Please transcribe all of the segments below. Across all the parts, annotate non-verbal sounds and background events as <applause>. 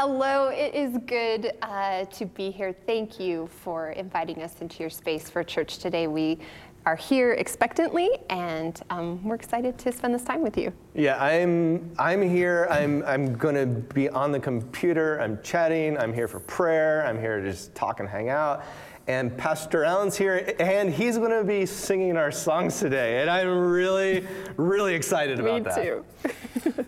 Hello, it is good uh, to be here. Thank you for inviting us into your space for church today. We are here expectantly, and um, we're excited to spend this time with you. Yeah, I'm. I'm here. I'm. I'm going to be on the computer. I'm chatting. I'm here for prayer. I'm here to just talk and hang out. And Pastor Allen's here, and he's going to be singing our songs today, and I'm really, really excited about Me that. Me too. <laughs>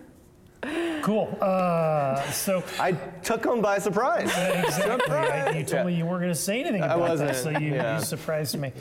Cool. Uh, so I took him by surprise. Exactly. I, you told yeah. me you weren't going to say anything about I wasn't. that, so you, yeah. you surprised me.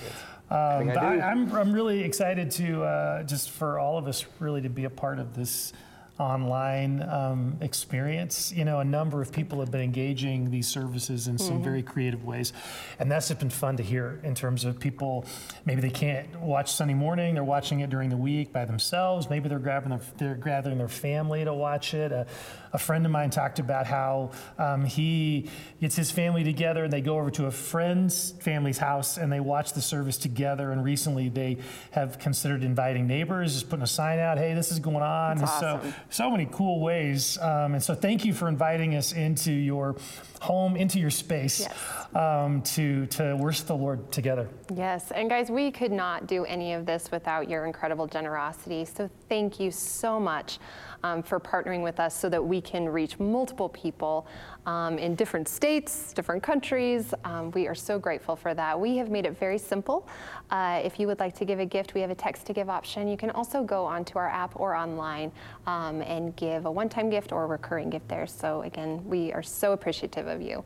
Um, I, am I'm, I'm really excited to uh, just for all of us really to be a part of this online um, experience. You know, a number of people have been engaging these services in some mm-hmm. very creative ways. And that's just been fun to hear in terms of people, maybe they can't watch Sunday morning, they're watching it during the week by themselves. Maybe they're grabbing their, they're gathering their family to watch it. Uh, a friend of mine talked about how um, he gets his family together and they go over to a friend's family's house and they watch the service together. And recently they have considered inviting neighbors, just putting a sign out, hey, this is going on. That's awesome. So, so many cool ways. Um, and so thank you for inviting us into your home, into your space yes. um, to, to worship the Lord together. Yes. And guys, we could not do any of this without your incredible generosity. So thank you so much um, for partnering with us so that we can reach multiple people um, in different states, different countries. Um, we are so grateful for that. We have made it very simple. Uh, if you would like to give a gift, we have a text to give option. You can also go onto our app or online um, and give a one time gift or a recurring gift there. So, again, we are so appreciative of you.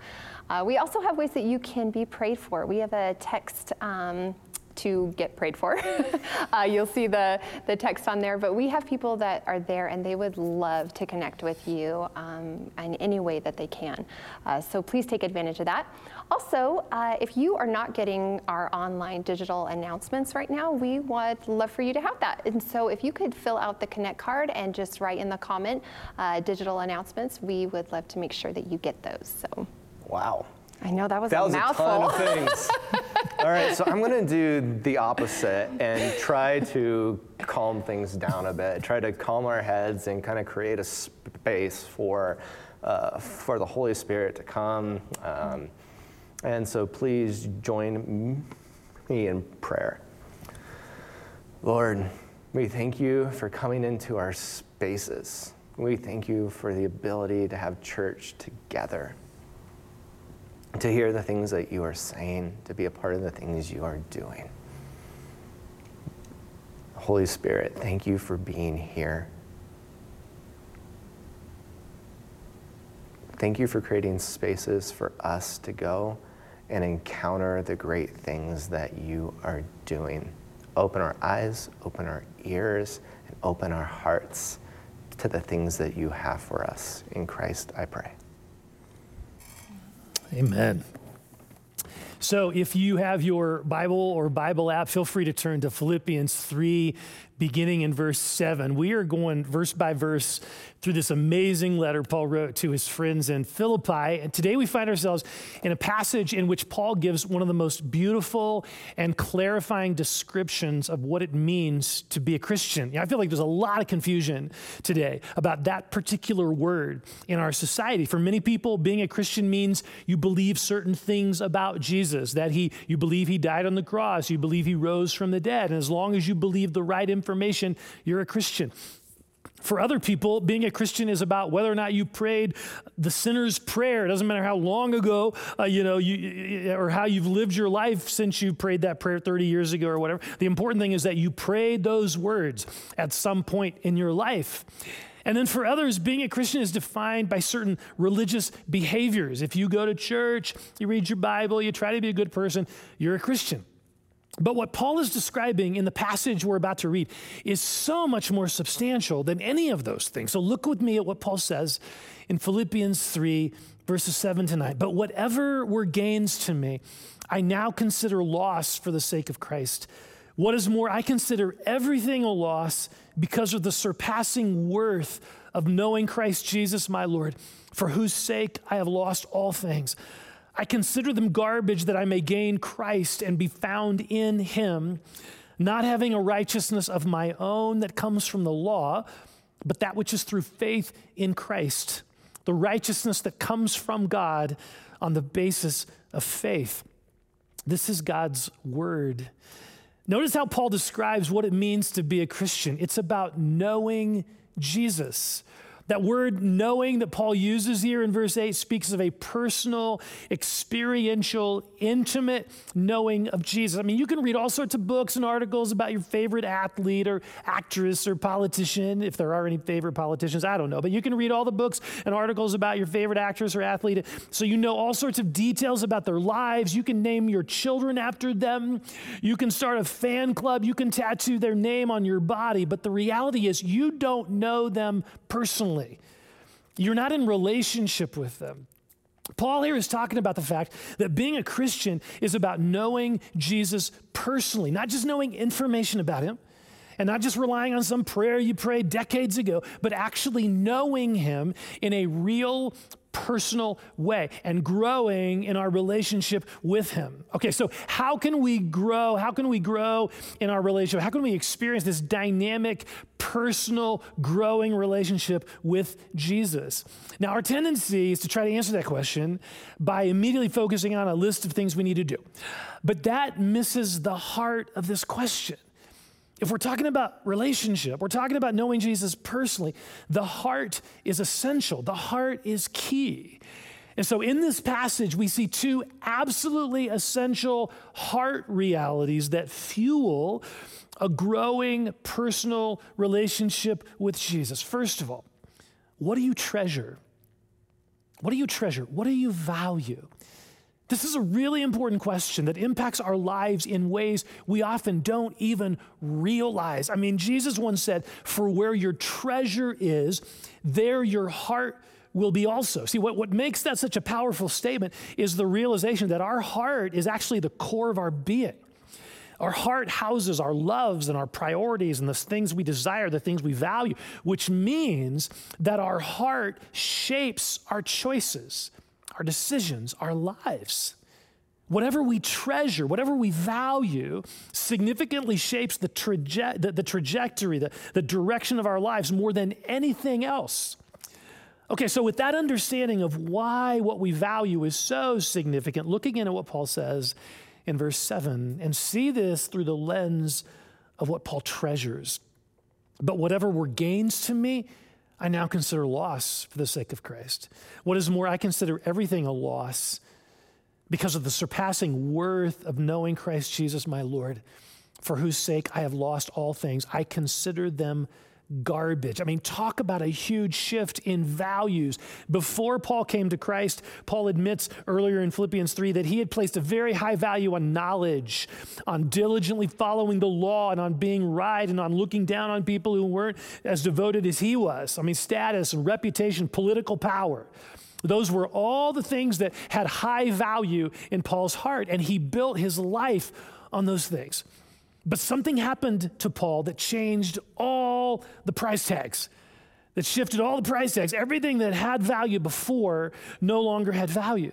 Uh, we also have ways that you can be prayed for. We have a text um, to get prayed for. <laughs> uh, you'll see the, the text on there, but we have people that are there and they would love to connect with you um, in any way that they can. Uh, so please take advantage of that. Also, uh, if you are not getting our online digital announcements right now, we would love for you to have that. And so if you could fill out the Connect card and just write in the comment uh, digital announcements, we would love to make sure that you get those. So. Wow. I know that was that a was mouthful. a ton of things. <laughs> All right, so I'm going to do the opposite and try to calm things down a bit. Try to calm our heads and kind of create a space for uh, for the Holy Spirit to come. Um, and so, please join me in prayer. Lord, we thank you for coming into our spaces. We thank you for the ability to have church together to hear the things that you are saying, to be a part of the things you are doing. Holy Spirit, thank you for being here. Thank you for creating spaces for us to go and encounter the great things that you are doing. Open our eyes, open our ears, and open our hearts to the things that you have for us. In Christ, I pray. Amen. So, if you have your Bible or Bible app, feel free to turn to Philippians 3, beginning in verse 7. We are going verse by verse through this amazing letter Paul wrote to his friends in Philippi. And today we find ourselves in a passage in which Paul gives one of the most beautiful and clarifying descriptions of what it means to be a Christian. You know, I feel like there's a lot of confusion today about that particular word in our society. For many people, being a Christian means you believe certain things about Jesus, that he you believe he died on the cross, you believe he rose from the dead. And as long as you believe the right information, you're a Christian. For other people, being a Christian is about whether or not you prayed the sinner's prayer. It doesn't matter how long ago, uh, you know, you, or how you've lived your life since you prayed that prayer 30 years ago or whatever. The important thing is that you prayed those words at some point in your life. And then for others, being a Christian is defined by certain religious behaviors. If you go to church, you read your Bible, you try to be a good person, you're a Christian. But what Paul is describing in the passage we're about to read is so much more substantial than any of those things. So look with me at what Paul says in Philippians 3, verses 7 to 9. But whatever were gains to me, I now consider loss for the sake of Christ. What is more, I consider everything a loss because of the surpassing worth of knowing Christ Jesus my Lord, for whose sake I have lost all things. I consider them garbage that I may gain Christ and be found in him, not having a righteousness of my own that comes from the law, but that which is through faith in Christ the righteousness that comes from God on the basis of faith. This is God's word. Notice how Paul describes what it means to be a Christian. It's about knowing Jesus. That word knowing that Paul uses here in verse 8 speaks of a personal, experiential, intimate knowing of Jesus. I mean, you can read all sorts of books and articles about your favorite athlete or actress or politician, if there are any favorite politicians, I don't know. But you can read all the books and articles about your favorite actress or athlete. So you know all sorts of details about their lives. You can name your children after them. You can start a fan club. You can tattoo their name on your body. But the reality is, you don't know them personally. You're not in relationship with them. Paul here is talking about the fact that being a Christian is about knowing Jesus personally, not just knowing information about him and not just relying on some prayer you prayed decades ago, but actually knowing him in a real personal way and growing in our relationship with Him. Okay, so how can we grow? How can we grow in our relationship? How can we experience this dynamic, personal, growing relationship with Jesus? Now, our tendency is to try to answer that question by immediately focusing on a list of things we need to do. But that misses the heart of this question. If we're talking about relationship, we're talking about knowing Jesus personally, the heart is essential, the heart is key. And so in this passage, we see two absolutely essential heart realities that fuel a growing personal relationship with Jesus. First of all, what do you treasure? What do you treasure? What do you value? This is a really important question that impacts our lives in ways we often don't even realize. I mean, Jesus once said, For where your treasure is, there your heart will be also. See, what, what makes that such a powerful statement is the realization that our heart is actually the core of our being. Our heart houses our loves and our priorities and the things we desire, the things we value, which means that our heart shapes our choices our decisions, our lives. Whatever we treasure, whatever we value, significantly shapes the, traje- the, the trajectory, the, the direction of our lives more than anything else. Okay, so with that understanding of why what we value is so significant, look again at what Paul says in verse 7 and see this through the lens of what Paul treasures. But whatever were gains to me, I now consider loss for the sake of Christ. What is more, I consider everything a loss because of the surpassing worth of knowing Christ Jesus, my Lord, for whose sake I have lost all things. I consider them garbage. I mean, talk about a huge shift in values. Before Paul came to Christ, Paul admits earlier in Philippians 3 that he had placed a very high value on knowledge, on diligently following the law, and on being right, and on looking down on people who weren't as devoted as he was. I mean, status and reputation, political power. Those were all the things that had high value in Paul's heart, and he built his life on those things. But something happened to Paul that changed all the price tags, that shifted all the price tags. Everything that had value before no longer had value.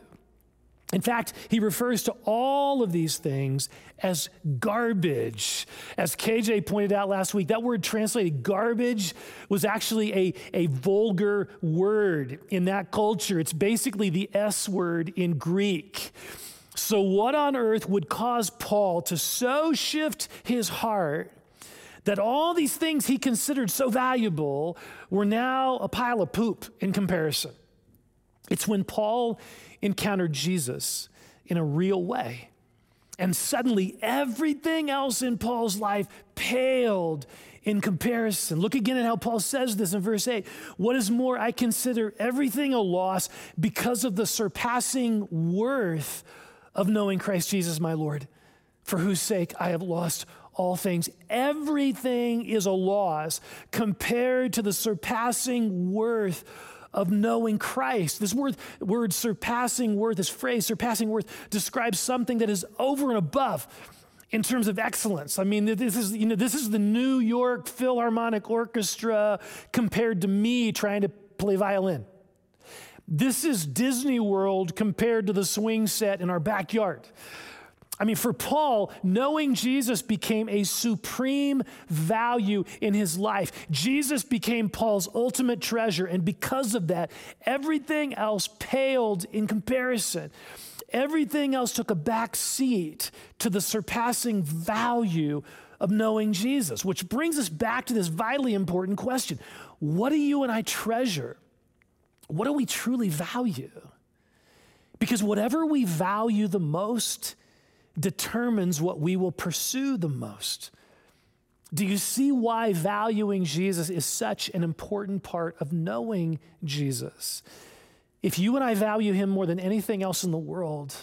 In fact, he refers to all of these things as garbage. As KJ pointed out last week, that word translated garbage was actually a, a vulgar word in that culture. It's basically the S word in Greek. So, what on earth would cause Paul to so shift his heart that all these things he considered so valuable were now a pile of poop in comparison? It's when Paul encountered Jesus in a real way. And suddenly, everything else in Paul's life paled in comparison. Look again at how Paul says this in verse 8. What is more, I consider everything a loss because of the surpassing worth of knowing Christ Jesus, my Lord, for whose sake I have lost all things. Everything is a loss compared to the surpassing worth of knowing Christ. This word, word surpassing worth, this phrase surpassing worth, describes something that is over and above in terms of excellence. I mean, this is, you know, this is the New York Philharmonic Orchestra compared to me trying to play violin. This is Disney World compared to the swing set in our backyard. I mean, for Paul, knowing Jesus became a supreme value in his life. Jesus became Paul's ultimate treasure, and because of that, everything else paled in comparison. Everything else took a back seat to the surpassing value of knowing Jesus, which brings us back to this vitally important question What do you and I treasure? What do we truly value? Because whatever we value the most, determines what we will pursue the most. Do you see why valuing Jesus is such an important part of knowing Jesus? If you and I value him more than anything else in the world,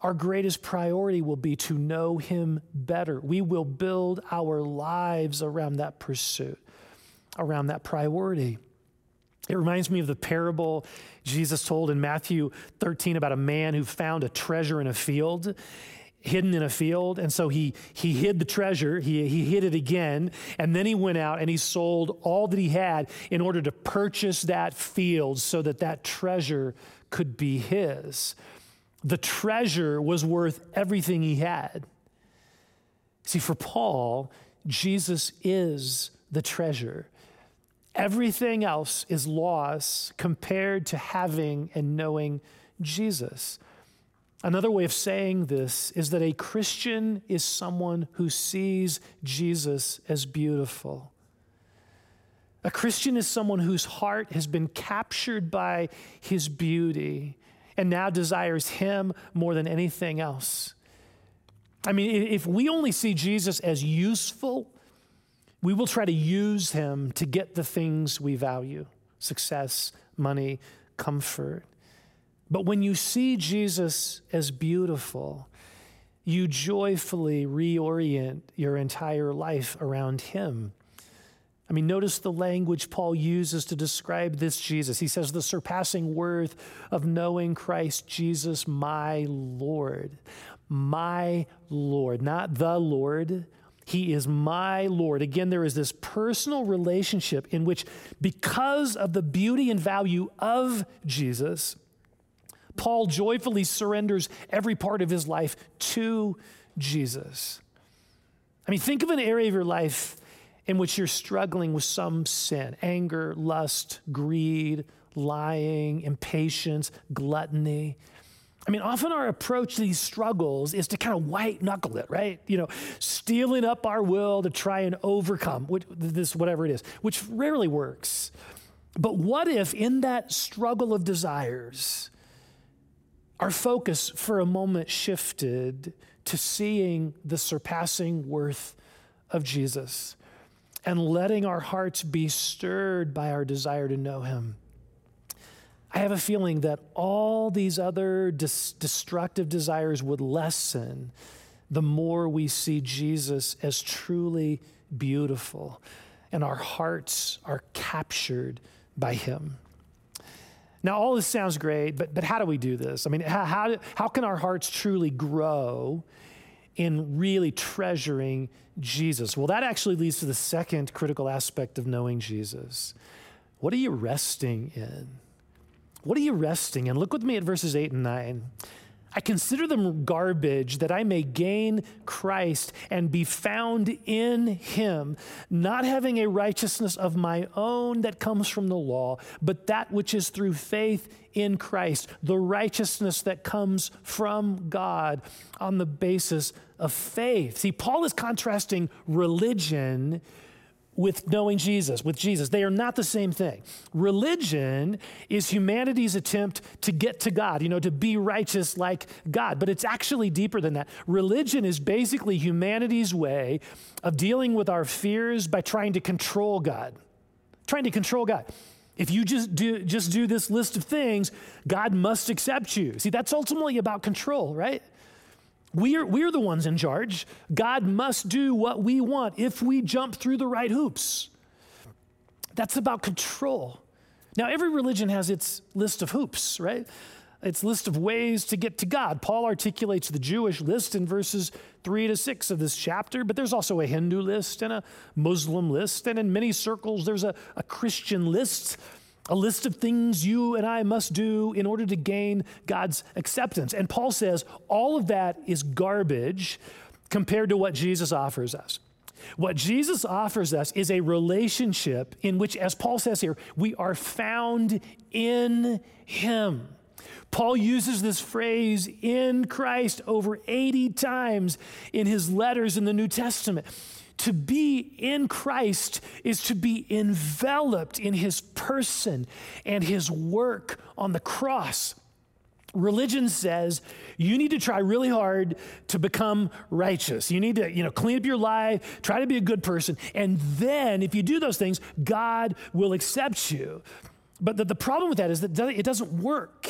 our greatest priority will be to know him better. We will build our lives around that pursuit, around that priority. It reminds me of the parable Jesus told in Matthew 13 about a man who found a treasure in a field hidden in a field. And so he, he hid the treasure, he, he hid it again, and then he went out and he sold all that he had in order to purchase that field so that that treasure could be his. The treasure was worth everything he had. See, for Paul, Jesus is the treasure. Everything else is loss compared to having and knowing Jesus. Another way of saying this is that a Christian is someone who sees Jesus as beautiful. A Christian is someone whose heart has been captured by his beauty and now desires him more than anything else. I mean, if we only see Jesus as useful, we will try to use him to get the things we value success, money, comfort. But when you see Jesus as beautiful, you joyfully reorient your entire life around him. I mean, notice the language Paul uses to describe this Jesus. He says, the surpassing worth of knowing Christ Jesus, my Lord. My Lord, not the Lord. He is my Lord. Again, there is this personal relationship in which, because of the beauty and value of Jesus, Paul joyfully surrenders every part of his life to Jesus. I mean, think of an area of your life in which you're struggling with some sin anger, lust, greed, lying, impatience, gluttony. I mean, often our approach to these struggles is to kind of white knuckle it, right? You know, steeling up our will to try and overcome this, whatever it is, which rarely works. But what if in that struggle of desires, our focus for a moment shifted to seeing the surpassing worth of Jesus and letting our hearts be stirred by our desire to know him. I have a feeling that all these other dis- destructive desires would lessen the more we see Jesus as truly beautiful and our hearts are captured by him. Now, all this sounds great, but, but how do we do this? I mean, how, how, how can our hearts truly grow in really treasuring Jesus? Well, that actually leads to the second critical aspect of knowing Jesus. What are you resting in? What are you resting in? Look with me at verses 8 and 9. I consider them garbage that I may gain Christ and be found in him, not having a righteousness of my own that comes from the law, but that which is through faith in Christ, the righteousness that comes from God on the basis of faith. See, Paul is contrasting religion with knowing Jesus, with Jesus. They are not the same thing. Religion is humanity's attempt to get to God, you know, to be righteous like God, but it's actually deeper than that. Religion is basically humanity's way of dealing with our fears by trying to control God. Trying to control God. If you just do, just do this list of things, God must accept you. See, that's ultimately about control, right? We're, we're the ones in charge. God must do what we want if we jump through the right hoops. That's about control. Now, every religion has its list of hoops, right? Its list of ways to get to God. Paul articulates the Jewish list in verses three to six of this chapter, but there's also a Hindu list and a Muslim list, and in many circles, there's a, a Christian list a list of things you and I must do in order to gain God's acceptance. And Paul says all of that is garbage compared to what Jesus offers us. What Jesus offers us is a relationship in which, as Paul says here, we are found in Him. Paul uses this phrase in Christ over 80 times in his letters in the New Testament. To be in Christ is to be enveloped in his person and his work on the cross. Religion says you need to try really hard to become righteous. You need to, you know, clean up your life, try to be a good person, and then if you do those things, God will accept you. But the, the problem with that is that it doesn't work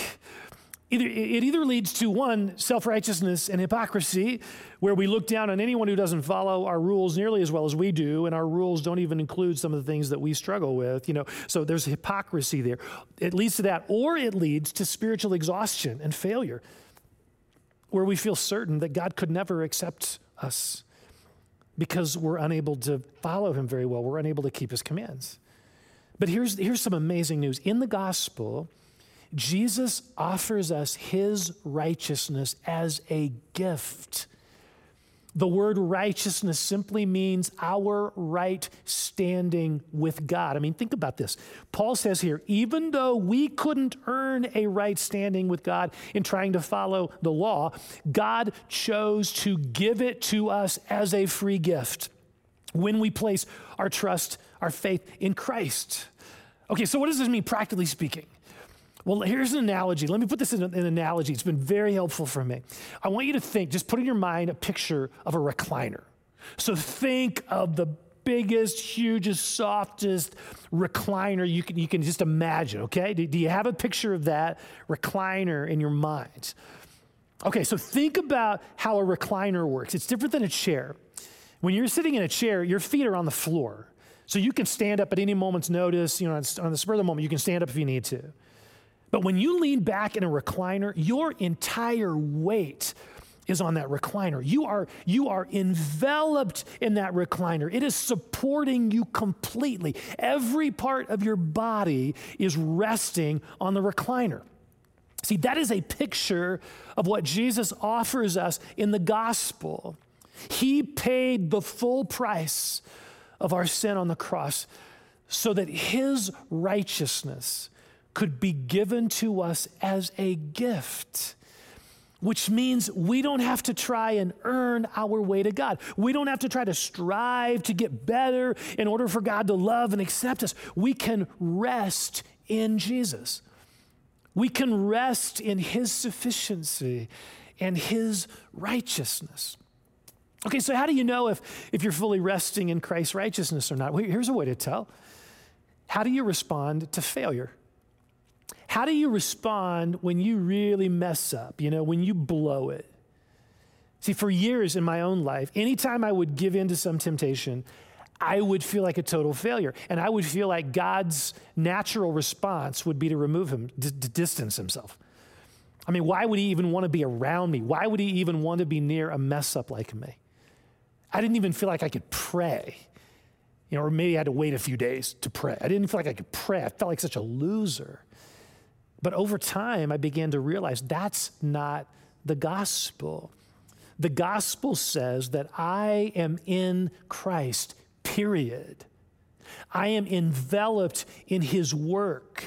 either, it either leads to one, self righteousness and hypocrisy, where we look down on anyone who doesn't follow our rules nearly as well as we do, and our rules don't even include some of the things that we struggle with, you know. So there's hypocrisy there. It leads to that, or it leads to spiritual exhaustion and failure, where we feel certain that God could never accept us because we're unable to follow him very well. We're unable to keep his commands. But here's, here's some amazing news. In the gospel, Jesus offers us his righteousness as a gift. The word righteousness simply means our right standing with God. I mean, think about this. Paul says here, even though we couldn't earn a right standing with God in trying to follow the law, God chose to give it to us as a free gift when we place our trust, our faith in Christ. Okay, so what does this mean practically speaking? Well, here's an analogy. Let me put this in an analogy. It's been very helpful for me. I want you to think, just put in your mind a picture of a recliner. So think of the biggest, hugest, softest recliner you can, you can just imagine, okay? Do, do you have a picture of that recliner in your mind? Okay, so think about how a recliner works. It's different than a chair. When you're sitting in a chair, your feet are on the floor. So you can stand up at any moment's notice, you know, on the spur of the moment, you can stand up if you need to. But when you lean back in a recliner, your entire weight is on that recliner. You are, you are enveloped in that recliner. It is supporting you completely. Every part of your body is resting on the recliner. See, that is a picture of what Jesus offers us in the gospel. He paid the full price of our sin on the cross so that his righteousness could be given to us as a gift which means we don't have to try and earn our way to God. We don't have to try to strive to get better in order for God to love and accept us. We can rest in Jesus. We can rest in His sufficiency and His righteousness. Okay, so how do you know if, if you're fully resting in Christ's righteousness or not? Well, here's a way to tell. How do you respond to failure? How do you respond when you really mess up, you know, when you blow it? See, for years in my own life, anytime I would give in to some temptation, I would feel like a total failure. And I would feel like God's natural response would be to remove him, to, to distance himself. I mean, why would he even want to be around me? Why would he even want to be near a mess up like me? I didn't even feel like I could pray. You know, or maybe I had to wait a few days to pray. I didn't feel like I could pray. I felt like such a loser. But over time, I began to realize that's not the gospel. The gospel says that I am in Christ, period. I am enveloped in his work.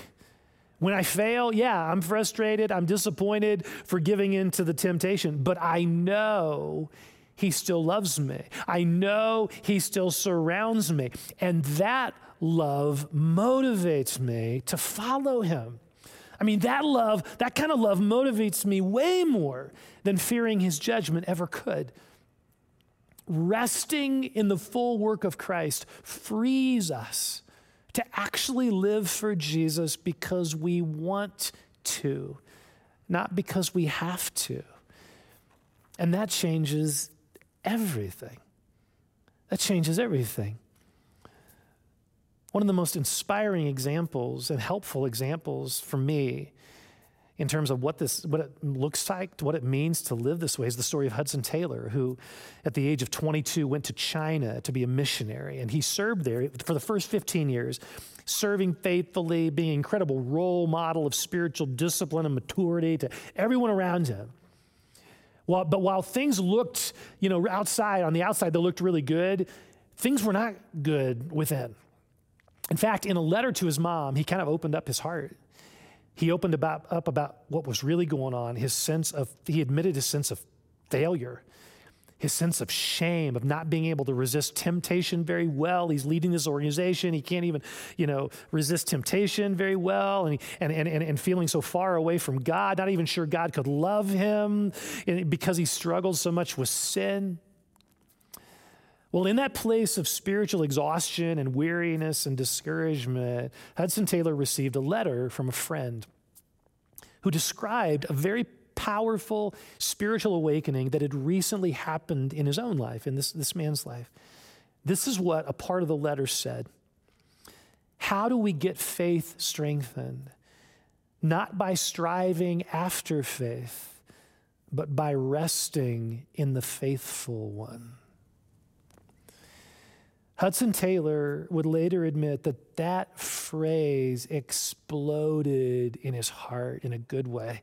When I fail, yeah, I'm frustrated, I'm disappointed for giving in to the temptation, but I know he still loves me. I know he still surrounds me. And that love motivates me to follow him. I mean, that love, that kind of love motivates me way more than fearing his judgment ever could. Resting in the full work of Christ frees us to actually live for Jesus because we want to, not because we have to. And that changes everything. That changes everything. One of the most inspiring examples and helpful examples for me in terms of what this what it looks like, what it means to live this way is the story of Hudson Taylor, who at the age of 22 went to China to be a missionary. And he served there for the first 15 years, serving faithfully, being an incredible role model of spiritual discipline and maturity to everyone around him. While, but while things looked, you know, outside, on the outside, they looked really good, things were not good within. In fact, in a letter to his mom, he kind of opened up his heart he opened about, up about what was really going on, his sense of, he admitted his sense of failure, his sense of shame, of not being able to resist temptation very well. He's leading this organization. He can't even, you know, resist temptation very well and, and, and, and feeling so far away from God, not even sure God could love him because he struggles so much with sin. Well, in that place of spiritual exhaustion and weariness and discouragement, Hudson Taylor received a letter from a friend who described a very powerful spiritual awakening that had recently happened in his own life, in this, this man's life. This is what a part of the letter said How do we get faith strengthened? Not by striving after faith, but by resting in the faithful one. Hudson Taylor would later admit that that phrase exploded in his heart in a good way.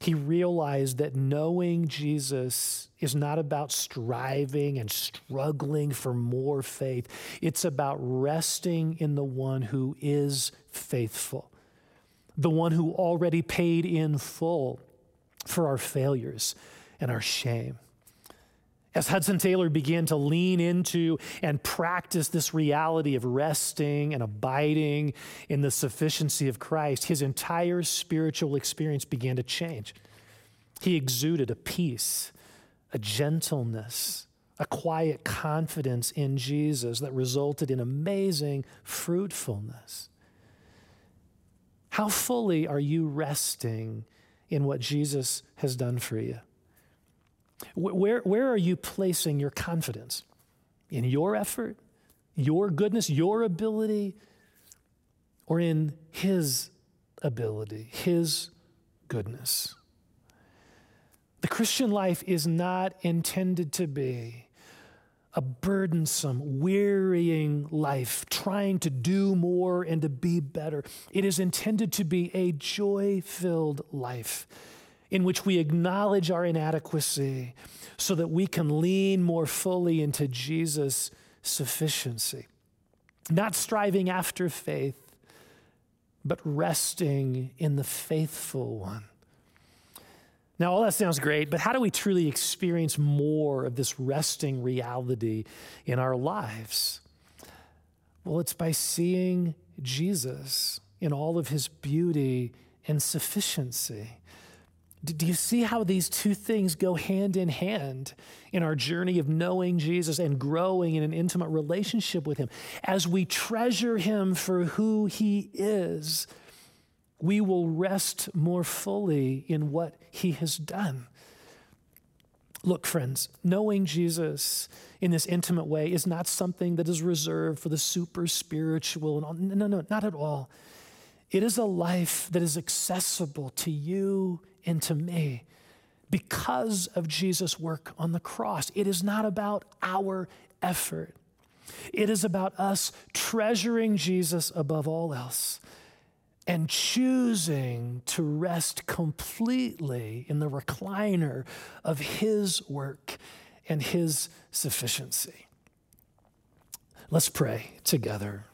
He realized that knowing Jesus is not about striving and struggling for more faith. It's about resting in the one who is faithful, the one who already paid in full for our failures and our shame. As Hudson Taylor began to lean into and practice this reality of resting and abiding in the sufficiency of Christ, his entire spiritual experience began to change. He exuded a peace, a gentleness, a quiet confidence in Jesus that resulted in amazing fruitfulness. How fully are you resting in what Jesus has done for you? Where, where are you placing your confidence? In your effort, your goodness, your ability, or in His ability, His goodness? The Christian life is not intended to be a burdensome, wearying life, trying to do more and to be better. It is intended to be a joy filled life in which we acknowledge our inadequacy so that we can lean more fully into Jesus' sufficiency. Not striving after faith, but resting in the faithful one. Now, all that sounds great, but how do we truly experience more of this resting reality in our lives? Well, it's by seeing Jesus in all of his beauty and sufficiency. Do you see how these two things go hand in hand in our journey of knowing Jesus and growing in an intimate relationship with Him? As we treasure Him for who He is, we will rest more fully in what He has done. Look, friends, knowing Jesus in this intimate way is not something that is reserved for the super spiritual and all. No, no, not at all. It is a life that is accessible to you and to me because of Jesus' work on the cross. It is not about our effort, it is about us treasuring Jesus above all else and choosing to rest completely in the recliner of His work and His sufficiency. Let's pray together.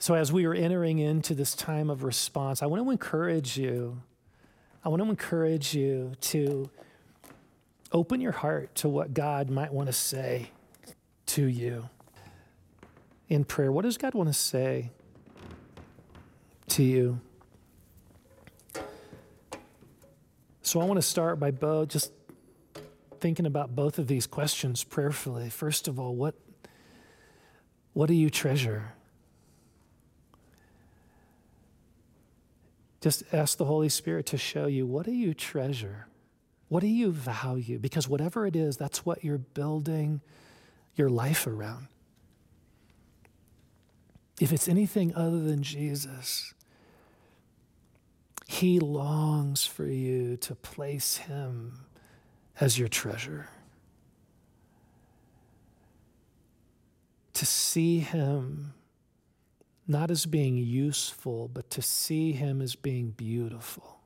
So, as we are entering into this time of response, I want to encourage you. I want to encourage you to open your heart to what God might want to say to you in prayer. What does God want to say to you? So, I want to start by both just thinking about both of these questions prayerfully. First of all, what, what do you treasure? Just ask the Holy Spirit to show you what do you treasure? What do you value? Because whatever it is, that's what you're building your life around. if it's anything other than Jesus, He longs for you to place Him as your treasure. To see Him not as being useful, but to see Him as being beautiful.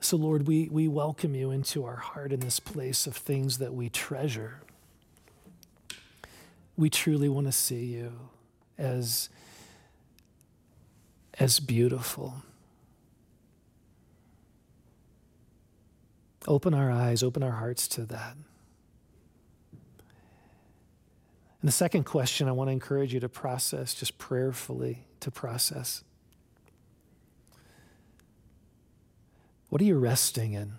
So, Lord, we, we welcome you into our heart in this place of things that we treasure. We truly want to see you as, as beautiful. Open our eyes, open our hearts to that. And the second question I want to encourage you to process, just prayerfully to process. What are you resting in?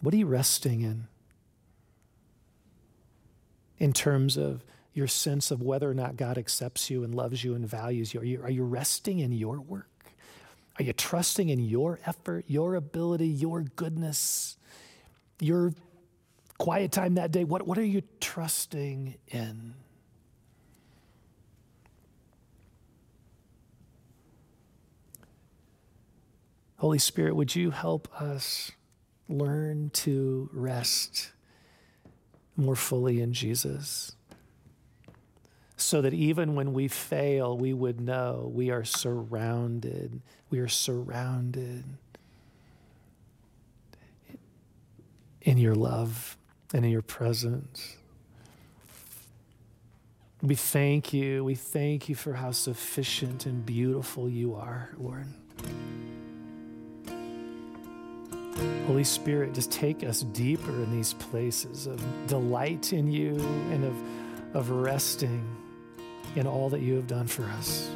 What are you resting in? In terms of your sense of whether or not God accepts you and loves you and values you? Are you, are you resting in your work? Are you trusting in your effort, your ability, your goodness, your quiet time that day? What, what are you trusting in? Holy Spirit, would you help us learn to rest more fully in Jesus? So that even when we fail, we would know we are surrounded. We are surrounded in your love and in your presence. We thank you. We thank you for how sufficient and beautiful you are, Lord. Holy Spirit, just take us deeper in these places of delight in you and of, of resting in all that you have done for us.